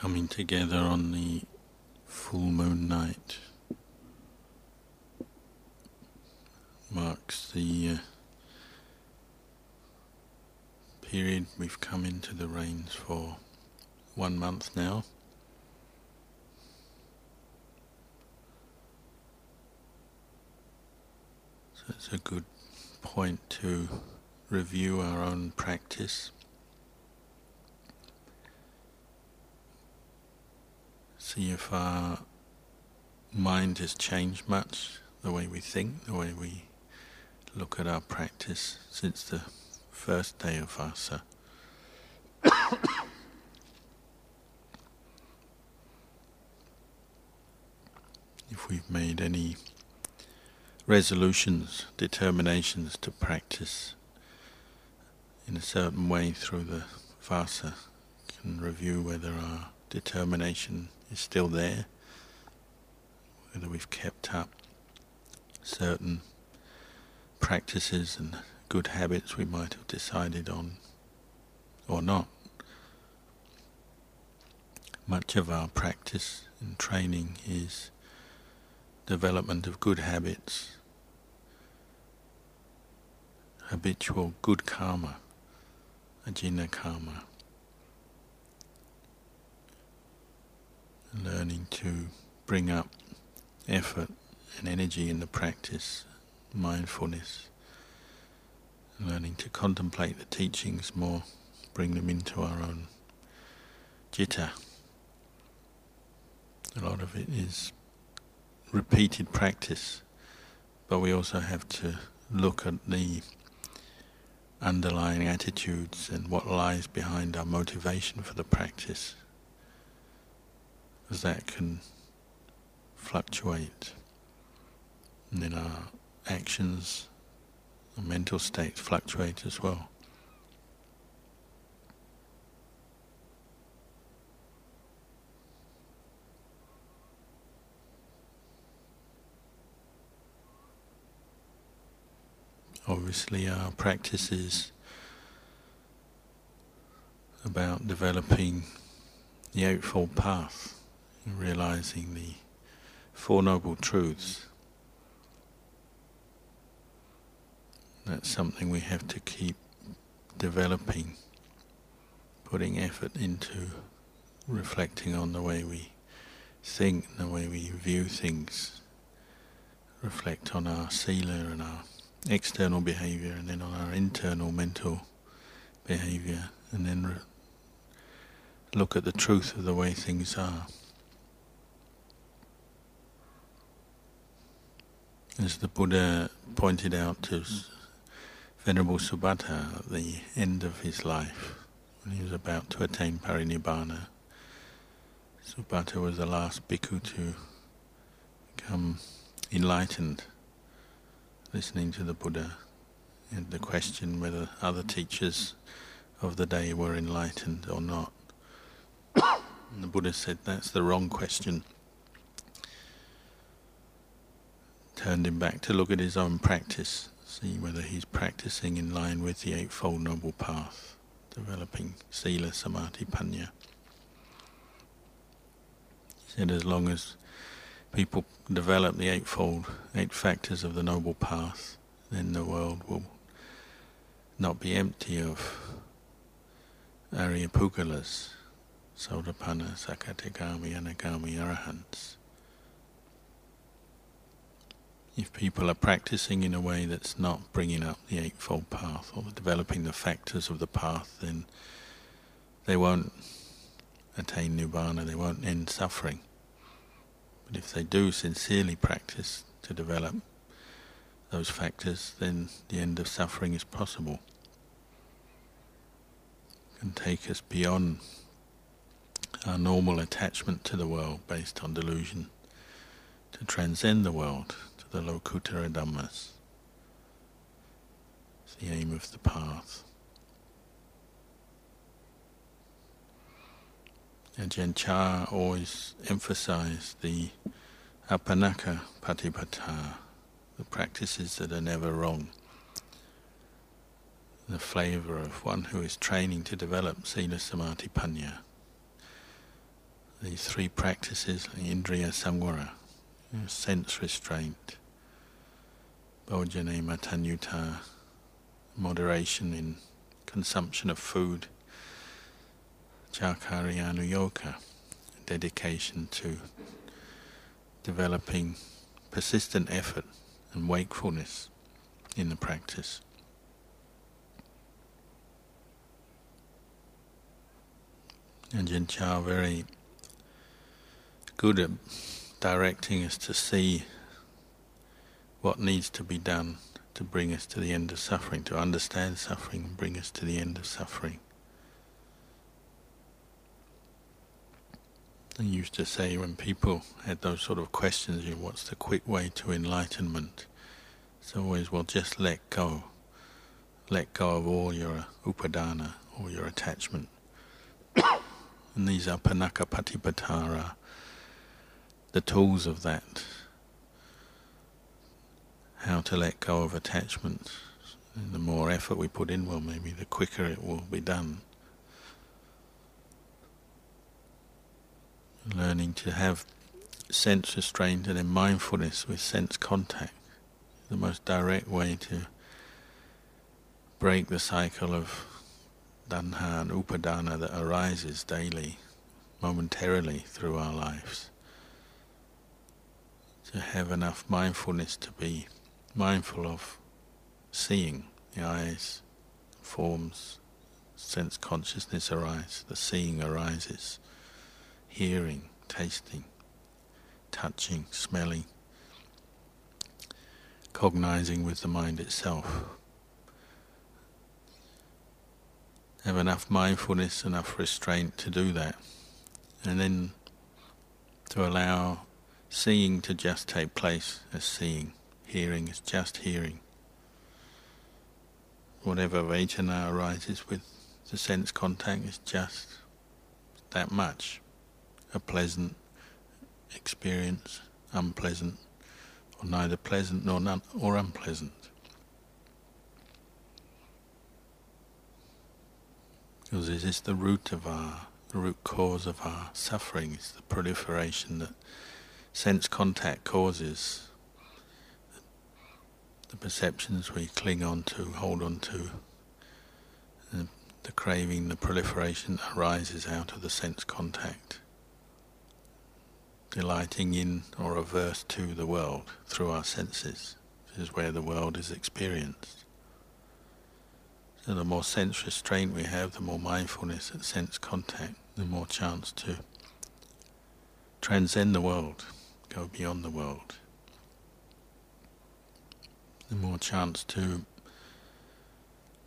coming together on the full moon night marks the uh, period we've come into the rains for one month now. So it's a good point to review our own practice. See if our mind has changed much, the way we think, the way we look at our practice since the first day of Vasa. if we've made any resolutions, determinations to practice in a certain way through the Vasa, can review whether our determination is still there, whether we've kept up certain practices and good habits we might have decided on or not. Much of our practice and training is development of good habits, habitual good karma, ajinna karma. Learning to bring up effort and energy in the practice, mindfulness learning to contemplate the teachings more, bring them into our own citta. A lot of it is repeated practice, but we also have to look at the underlying attitudes and what lies behind our motivation for the practice, because that can fluctuate. And then our actions our mental states fluctuate as well. Obviously, our practice is about developing the Eightfold Path, realizing the Four Noble Truths. That's something we have to keep developing, putting effort into reflecting on the way we think, the way we view things, reflect on our sila and our external behavior, and then on our internal mental behavior, and then look at the truth of the way things are. As the Buddha pointed out to Venerable Subhatta at the end of his life, when he was about to attain parinibbana. Subhatta was the last bhikkhu to become enlightened, listening to the Buddha, and the question whether other teachers of the day were enlightened or not. the Buddha said that's the wrong question. Turned him back to look at his own practice see whether he's practicing in line with the Eightfold Noble Path, developing Sila, Samadhi, Panya. He said as long as people develop the Eightfold, Eight Factors of the Noble Path, then the world will not be empty of Arya Pugalas, Sotapanna, Sakadagami, Anagami, Arahants if people are practicing in a way that's not bringing up the Eightfold Path or developing the factors of the path, then they won't attain Nibbana, they won't end suffering. But if they do sincerely practice to develop those factors, then the end of suffering is possible. It can take us beyond our normal attachment to the world based on delusion to transcend the world the Lokuttara Dhammas. It's the aim of the path. Ajahn Chah always emphasized the Apannaka Patipata, the practices that are never wrong. The flavor of one who is training to develop Sila Samadhi Panya. these three practices, Indriya Samvara, sense restraint, Bhojane Matanyuta, moderation in consumption of food, Chakaryanuyoga, dedication to developing persistent effort and wakefulness in the practice. And Ajahn Chah very good at directing us to see what needs to be done to bring us to the end of suffering, to understand suffering and bring us to the end of suffering. I used to say when people had those sort of questions, you know, what's the quick way to enlightenment? It's always, well, just let go. Let go of all your upadana, all your attachment. and these are panaka patipatara, the tools of that. How to let go of attachments. And the more effort we put in, well, maybe the quicker it will be done. Learning to have sense restraint and then mindfulness with sense contact. The most direct way to break the cycle of tanha and upadana that arises daily, momentarily through our lives to have enough mindfulness to be mindful of seeing the eyes, forms, sense consciousness arise, the seeing arises, hearing, tasting, touching, smelling, cognizing with the mind itself. Have enough mindfulness, enough restraint to do that, and then to allow seeing to just take place as seeing, hearing is just hearing. Whatever vedana arises with the sense contact is just that much. A pleasant experience, unpleasant, or neither pleasant nor none, or unpleasant. Because this is the root of our, the root cause of our suffering, is the proliferation that sense contact causes, the perceptions we cling on to, hold on to, the, the craving, the proliferation arises out of the sense contact. Delighting in or averse to the world through our senses. Is where the world is experienced. So the more sense restraint we have, the more mindfulness and sense contact, the more chance to transcend the world go beyond the world, the more chance to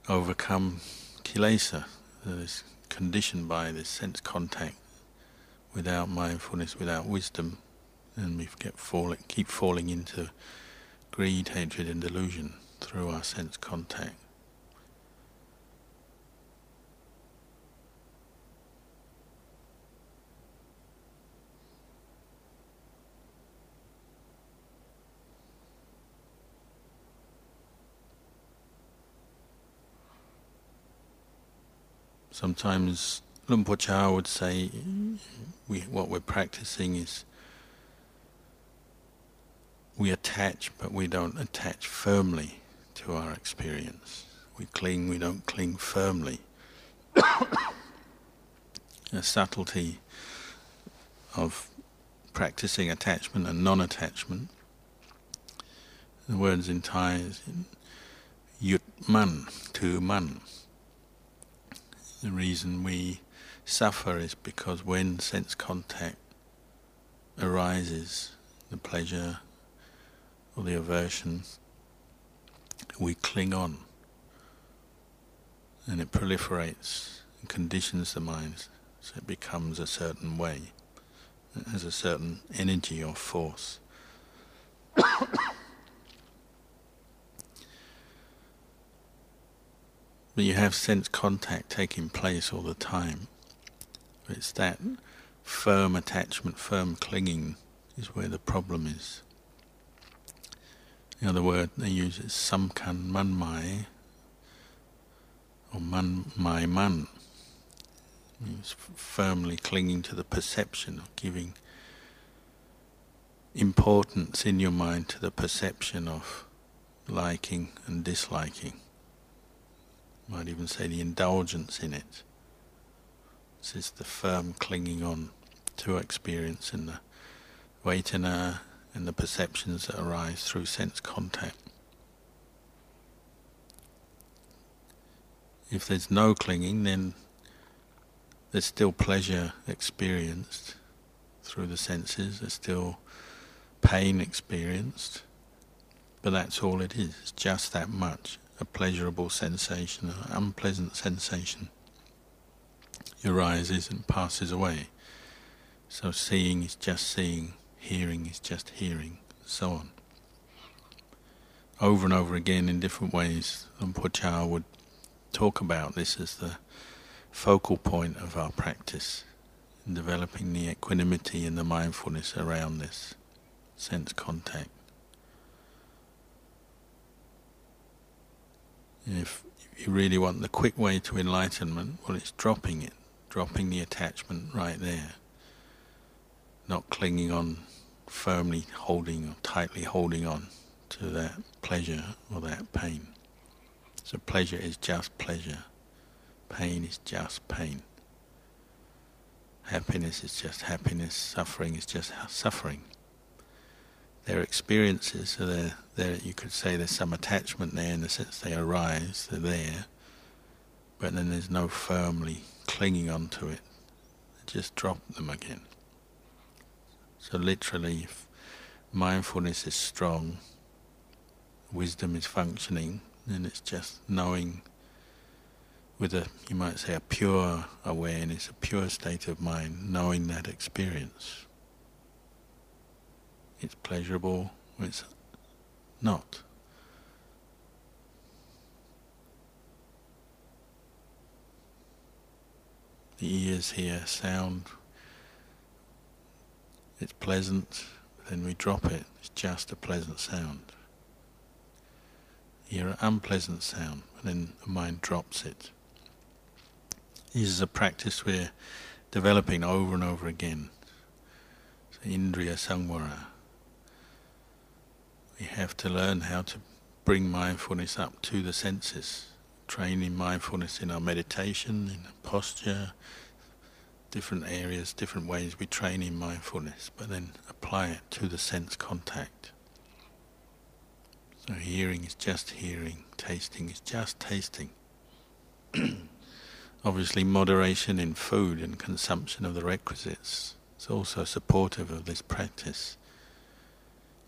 overcome kilesa that is conditioned by this sense contact without mindfulness, without wisdom, and we get falling, keep falling into greed, hatred, and delusion through our sense contact. Sometimes Luang Por Chah would say, we, what we're practicing is we attach, but we don't attach firmly to our experience. We cling, we don't cling firmly. A subtlety of practicing attachment and non-attachment. The words in Thai is yut man, to man. The reason we suffer is because when sense contact arises, the pleasure or the aversion, we cling on and it proliferates and conditions the mind so it becomes a certain way. It has a certain energy or force. But you have sense contact taking place all the time. It's that firm attachment, firm clinging is where the problem is. The other word they use is samkan man mai or man mai man, He's firmly clinging to the perception of giving importance in your mind to the perception of liking and disliking. Might even say the indulgence in it. This is the firm clinging on to experience in the vedana and the perceptions that arise through sense contact. If there's no clinging, then there's still pleasure experienced through the senses, there's still pain experienced, but that's all it is, it's just that much a pleasurable sensation, an unpleasant sensation arises and passes away. So seeing is just seeing, hearing is just hearing, so on. Over and over again in different ways, Chah would talk about this as the focal point of our practice in developing the equanimity and the mindfulness around this sense contact. If you really want the quick way to enlightenment, well, it's dropping it, dropping the attachment right there, not clinging on, firmly holding or tightly holding on to that pleasure or that pain. So pleasure is just pleasure. Pain is just pain. Happiness is just happiness. Suffering is just suffering. Their experiences, so they're, they're, you could say there's some attachment there in the sense they arise, they're there, but then there's no firmly clinging onto it. Just drop them again. So literally, if mindfulness is strong, wisdom is functioning, then it's just knowing with a, you might say, a pure awareness, a pure state of mind, knowing that experience. It's pleasurable, it's not. The ears hear sound, it's pleasant, then we drop it, it's just a pleasant sound. Hear an unpleasant sound, and then the mind drops it. This is a practice we're developing over and over again. So Indriya Samvara. We have to learn how to bring mindfulness up to the senses, training mindfulness in our meditation, in posture, different areas, different ways we train in mindfulness, but then apply it to the sense contact. So hearing is just hearing, tasting is just tasting. Obviously, moderation in food and consumption of the requisites is also supportive of this practice.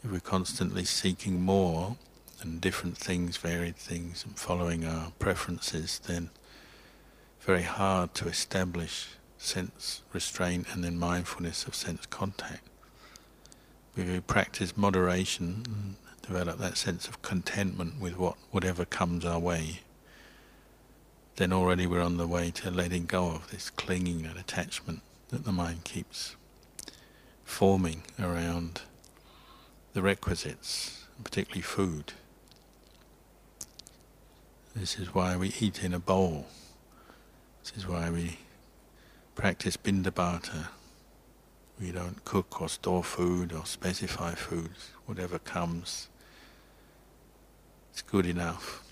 If we're constantly seeking more and different things, varied things, and following our preferences, then very hard to establish sense restraint and then mindfulness of sense contact. If we practice moderation, and develop that sense of contentment with what whatever comes our way, then already we're on the way to letting go of this clinging and attachment that the mind keeps forming around the requisites, particularly food. This is why we eat in a bowl. This is why we practice pindapata. We don't cook or store food or specify food. Whatever comes, it's good enough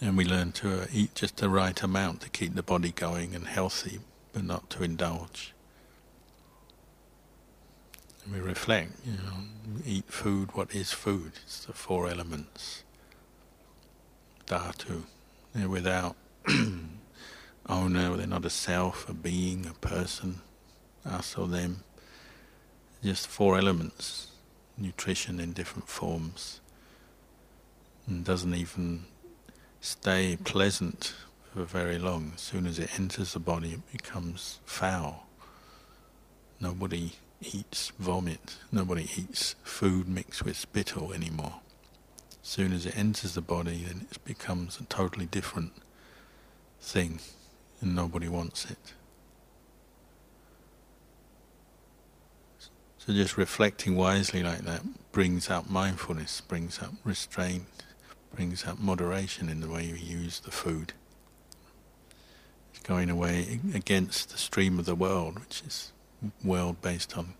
and we learn to eat just the right amount to keep the body going and healthy, but not to indulge. We reflect, you know, eat food, what is food? It's the four elements. Dhatu. They're without owner, they're not a self, a being, a person, us or them. Just four elements, nutrition in different forms. And doesn't even stay pleasant for very long. As soon as it enters the body, it becomes foul. Nobody eats vomit. Nobody eats food mixed with spittle anymore. As soon as it enters the body, then it becomes a totally different thing, and nobody wants it. So just reflecting wisely like that brings up mindfulness, brings up restraint, brings up moderation in the way you use the food. It's going away against the stream of the world, which is world based on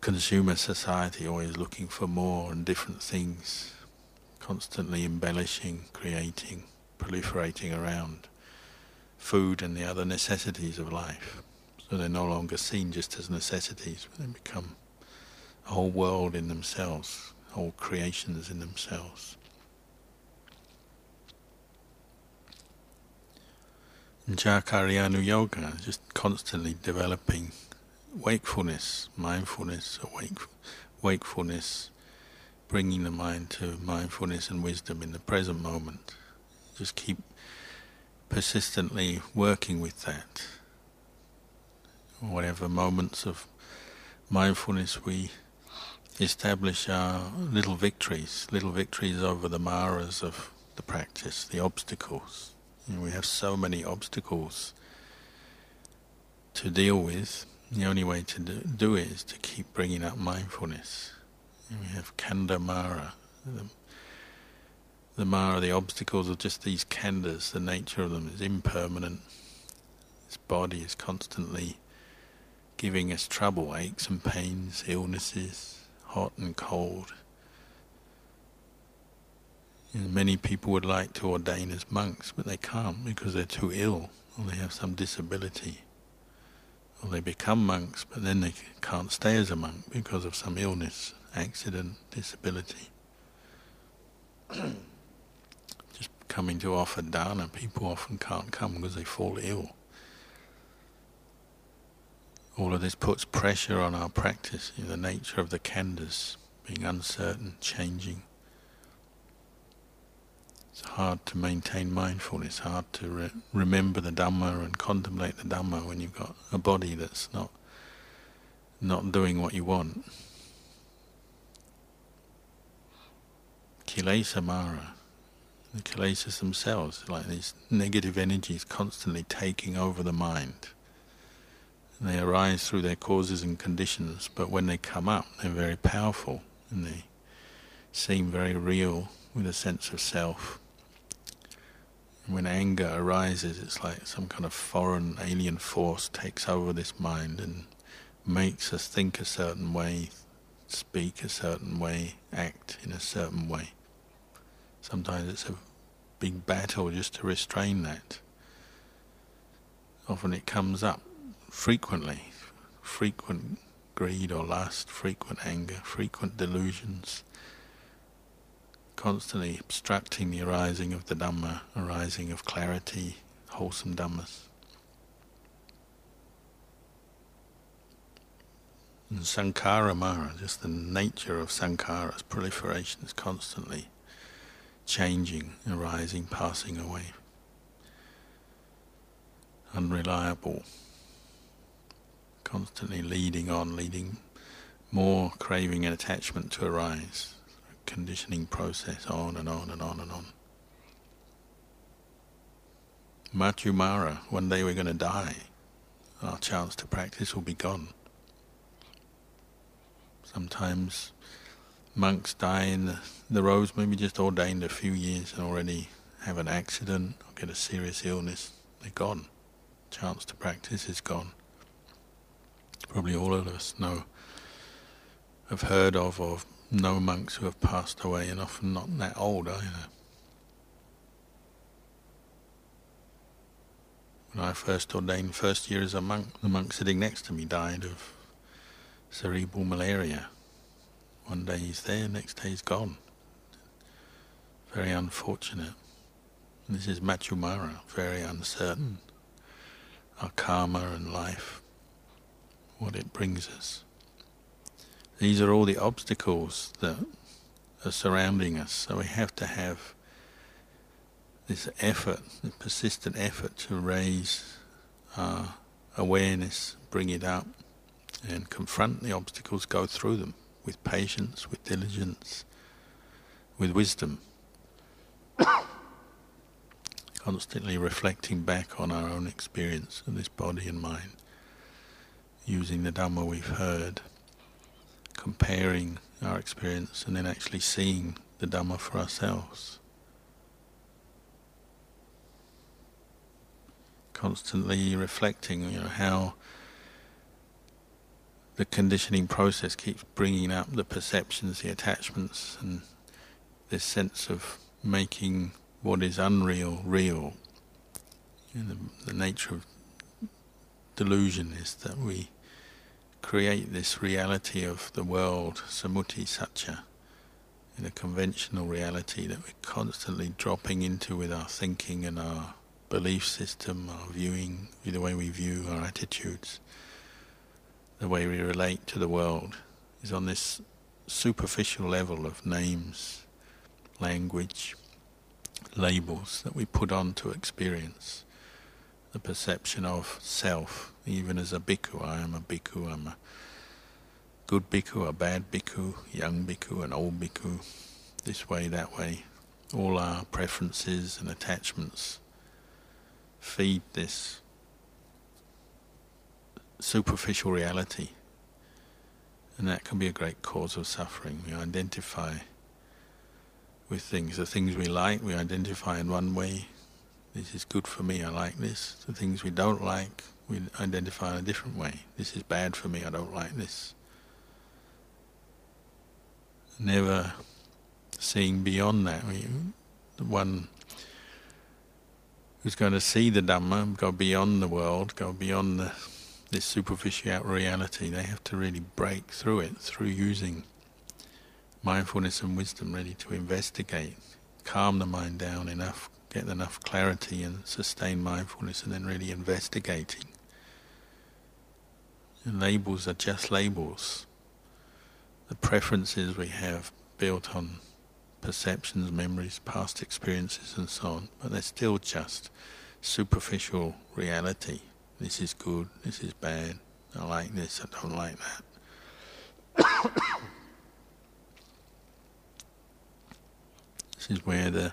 consumer society, always looking for more and different things, constantly embellishing, creating, proliferating around food and the other necessities of life. So they're no longer seen just as necessities, but they become a whole world in themselves, whole creations in themselves. Jakarayanu Yoga, just constantly developing wakefulness, mindfulness, awake, wakefulness, bringing the mind to mindfulness and wisdom in the present moment. Just keep persistently working with that. Whatever moments of mindfulness we establish our little victories, little victories over the maras of the practice, the obstacles. We have so many obstacles to deal with. The only way to do, do it is to keep bringing up mindfulness. We have khandha mara. The, the mara, the obstacles are just these khandhas. The nature of them is impermanent. This body is constantly giving us trouble, aches and pains, illnesses, hot and cold. Many people would like to ordain as monks, but they can't because they're too ill or they have some disability. Or they become monks, but then they can't stay as a monk because of some illness, accident, disability. Just coming to offer dana, people often can't come because they fall ill. All of this puts pressure on our practice, in the nature of the khandhas, being uncertain, changing. It's hard to maintain mindfulness, hard to re- remember the Dhamma and contemplate the Dhamma when you've got a body that's not not doing what you want. Kilesa Mara, the kilesas themselves, like these negative energies constantly taking over the mind. And they arise through their causes and conditions, but when they come up, they're very powerful and they seem very real with a sense of self when anger arises, it's like some kind of foreign alien force takes over this mind and makes us think a certain way, speak a certain way, act in a certain way. Sometimes it's a big battle just to restrain that. Often it comes up frequently, frequent greed or lust, frequent anger, frequent delusions constantly obstructing the arising of the Dhamma, arising of clarity, wholesome Dhammas. And Sankhara Mara, just the nature of Sankhara's proliferation is constantly changing, arising, passing away. Unreliable, constantly leading on, leading more craving and attachment to arise conditioning process on and on and on and on. Maccumara, one day we're going to die. Our chance to practice will be gone. Sometimes monks die in the, the roads, maybe just ordained a few years and already have an accident or get a serious illness. They're gone. Chance to practice is gone. Probably all of us know, have heard of, or know monks who have passed away and often not that old either. When I first ordained first year as a monk, the monk sitting next to me died of cerebral malaria. One day he's there, next day he's gone. Very unfortunate. This is Maccumara, very uncertain. Our karma and life, what it brings us. These are all the obstacles that are surrounding us. So we have to have this effort, the persistent effort to raise our awareness, bring it up, and confront the obstacles, go through them with patience, with diligence, with wisdom. Constantly reflecting back on our own experience of this body and mind, using the Dhamma we've heard comparing our experience and then actually seeing the Dhamma for ourselves. constantly reflecting, you know, how the conditioning process keeps bringing up the perceptions, the attachments, and this sense of making what is unreal real. The, the nature of delusion is that we create this reality of the world, samuti satcha, in a conventional reality that we're constantly dropping into with our thinking and our belief system, our viewing, the way we view our attitudes, the way we relate to the world, is on this superficial level of names, language, labels that we put on to experience. The perception of self, even as a bhikkhu, I am a bhikkhu, I'm a good bhikkhu, a bad bhikkhu, young bhikkhu, an old bhikkhu, this way, that way. All our preferences and attachments feed this superficial reality. And that can be a great cause of suffering. We identify with things. The things we like, we identify in one way. This is good for me, I like this. The things we don't like, we identify in a different way. This is bad for me, I don't like this. Never seeing beyond that. We, the one who's going to see the Dhamma, go beyond the world, go beyond the, this superficial reality, they have to really break through it through using mindfulness and wisdom, ready to investigate, calm the mind down enough, get enough clarity and sustain mindfulness, and then really investigating. And labels are just labels. The preferences we have built on perceptions, memories, past experiences, and so on, but they're still just superficial reality. This is good, this is bad, I like this, I don't like that. this is where the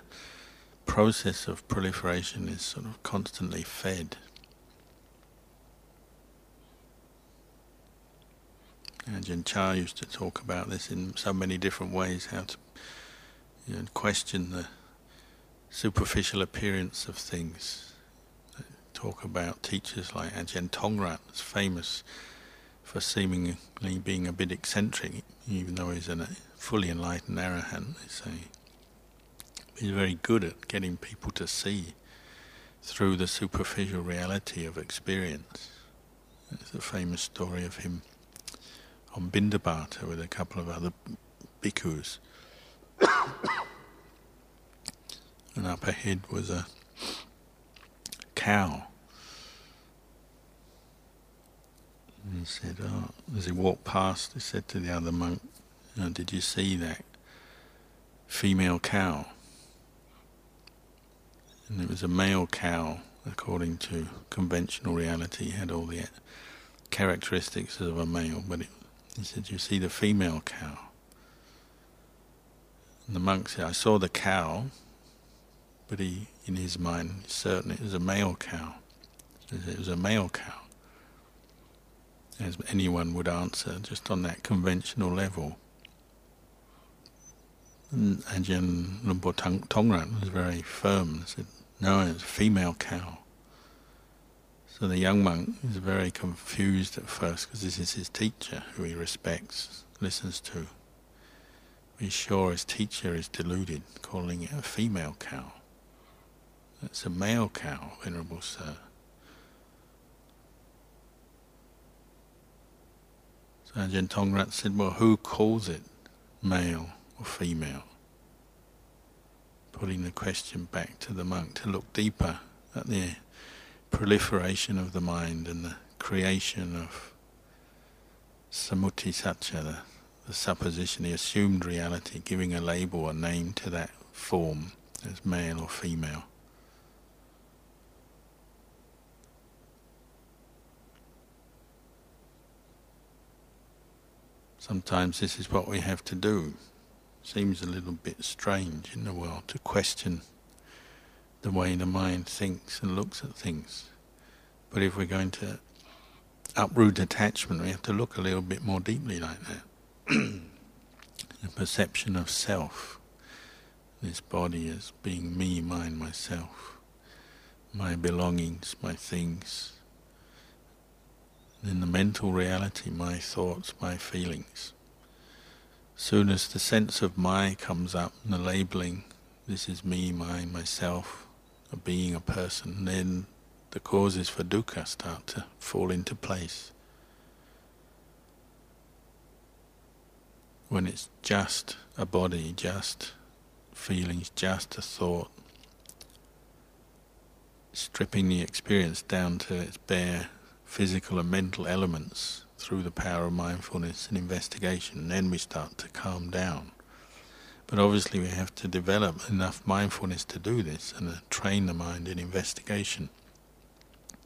process of proliferation is sort of constantly fed. Ajahn Chah used to talk about this in so many different ways, how to you know, question the superficial appearance of things. Talk about teachers like Ajahn Tongrat, is famous for seemingly being a bit eccentric, even though he's a fully enlightened arahant. They say he's very good at getting people to see through the superficial reality of experience. There's a famous story of him on pindapata with a couple of other bhikkhus and up ahead was a cow. And he said, oh, as he walked past, he said to the other monk, oh, did you see that female cow? And it was a male cow, according to conventional reality, had all the characteristics of a male, but it, he said, you see the female cow? And the monk said, I saw the cow, but he, in his mind, certain it was a male cow. It was a male cow. As anyone would answer, just on that conventional level. And Ajahn Luang Por Tongrat was very firm said, no, it's a female cow. So the young monk is very confused at first because this is his teacher who he respects, listens to. He's sure his teacher is deluded, calling it a female cow. It's a male cow, Venerable Sir. So Ajahn Tongrat said, well, who calls it male or female? Putting the question back to the monk to look deeper at the proliferation of the mind and the creation of samuti satcha, the supposition, the assumed reality, giving a label, a name to that form as male or female. Sometimes this is what we have to do. Seems a little bit strange in the world to question the way the mind thinks and looks at things. But if we're going to uproot attachment, we have to look a little bit more deeply like that. the perception of self, this body as being me, mine, myself, my belongings, my things. In the mental reality, my thoughts, my feelings. Soon as the sense of my comes up, the labeling, this is me, mine, myself, a being, a person, then the causes for dukkha start to fall into place. When it's just a body, just feelings, just a thought, stripping the experience down to its bare physical and mental elements through the power of mindfulness and investigation, then we start to calm down. But obviously, we have to develop enough mindfulness to do this and train the mind in investigation.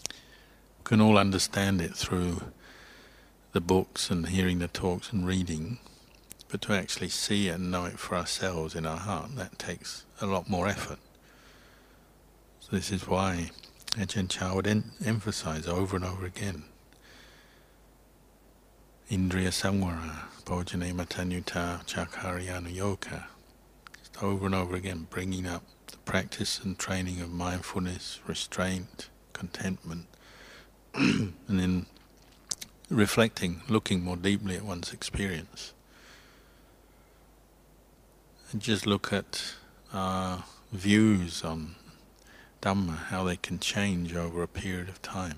We can all understand it through the books and hearing the talks and reading, but to actually see and know it for ourselves in our heart, that takes a lot more effort. So this is why Ajahn Chah would en- emphasize over and over again Indriya Samvara, Bhojane Matanyuta Chakaryanu Yoga. Just over and over again, bringing up the practice and training of mindfulness, restraint, contentment, and then reflecting, looking more deeply at one's experience. And just look at our views on Dhamma, how they can change over a period of time.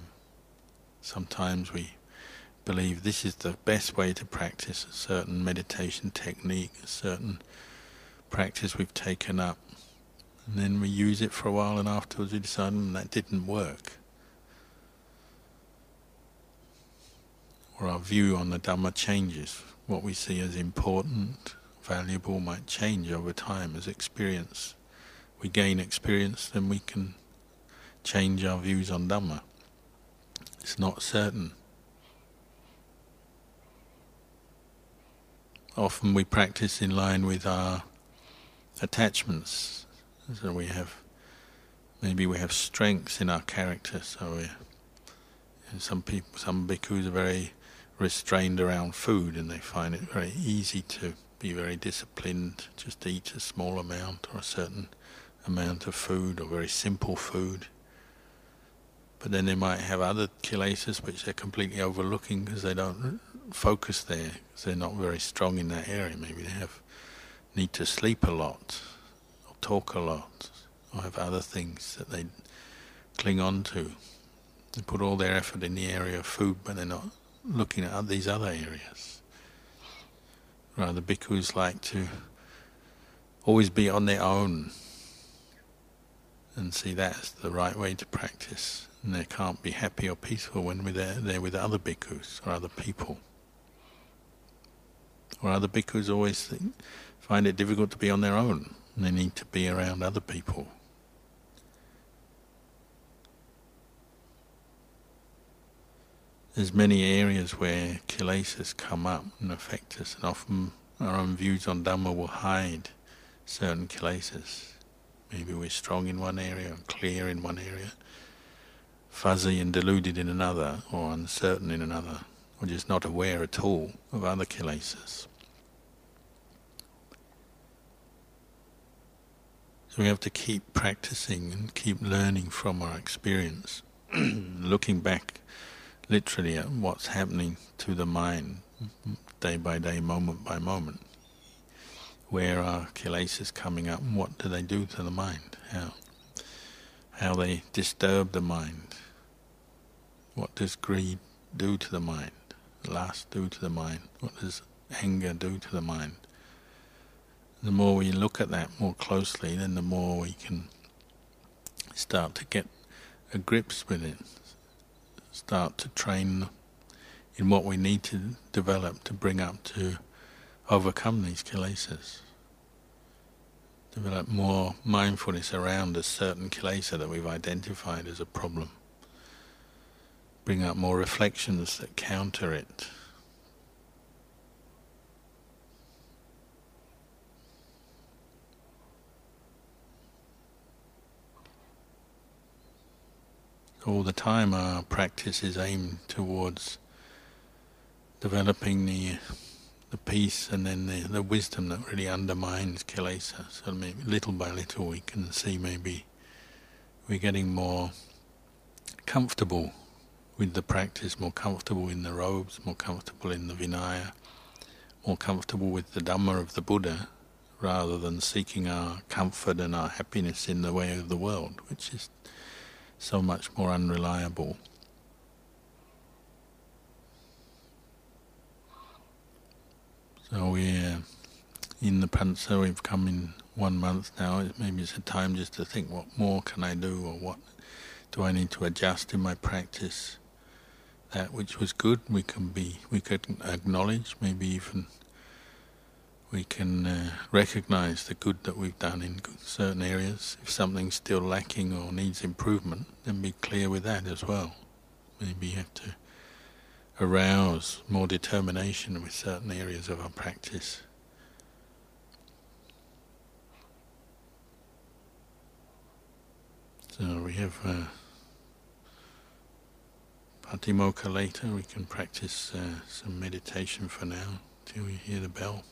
Sometimes we believe this is the best way to practice a certain meditation technique, a certain practice we've taken up, and then we use it for a while, and afterwards we decide mm, that didn't work. Or our view on the Dhamma changes. What we see as important, valuable, might change over time as experience we gain experience, then we can change our views on Dhamma. It's not certain. Often we practice in line with our attachments. So we have, maybe we have strengths in our character. So some people, some bhikkhus are very restrained around food, and they find it very easy to be very disciplined, just to eat a small amount or a certain amount of food or very simple food. But then they might have other kilesas which they're completely overlooking because they don't focus there, because they're not very strong in that area. Maybe they have need to sleep a lot, or talk a lot, or have other things that they cling on to. They put all their effort in the area of food, but they're not looking at these other areas. Rather, bhikkhus like to always be on their own and see that's the right way to practice. And they can't be happy or peaceful when there, there with other bhikkhus or other people. Or other bhikkhus always think, find it difficult to be on their own, they need to be around other people. There's many areas where kilesas come up and affect us, and often our own views on Dhamma will hide certain kilesas. Maybe we're strong in one area clear in one area, fuzzy and deluded in another, or uncertain in another, or just not aware at all of other kilesas. So we have to keep practicing and keep learning from our experience, looking back literally at what's happening to the mind day by day, moment by moment where are kilesas coming up and what do they do to the mind? How, how they disturb the mind? What does greed do to the mind? Lust do to the mind? What does anger do to the mind? The more we look at that more closely, then the more we can start to get a grips with it, start to train in what we need to develop to bring up to overcome these kilesas. Develop more mindfulness around a certain kilesa that we've identified as a problem. Bring up more reflections that counter it. All the time our practice is aimed towards developing the the peace and then the, the wisdom that really undermines kilesa. So maybe little by little we can see maybe we're getting more comfortable with the practice, more comfortable in the robes, more comfortable in the Vinaya, more comfortable with the Dhamma of the Buddha, rather than seeking our comfort and our happiness in the way of the world, which is so much more unreliable. So we're in the Pansa, we've come in one month now, maybe it's a time just to think what more can I do or what do I need to adjust in my practice. That which was good we can be, we could acknowledge, maybe even we can uh, recognize the good that we've done in certain areas. If something's still lacking or needs improvement, then be clear with that as well. Maybe you have to arouse more determination with certain areas of our practice. So we have uh, Patimokkha later, we can practice uh, some meditation for now till we hear the bell.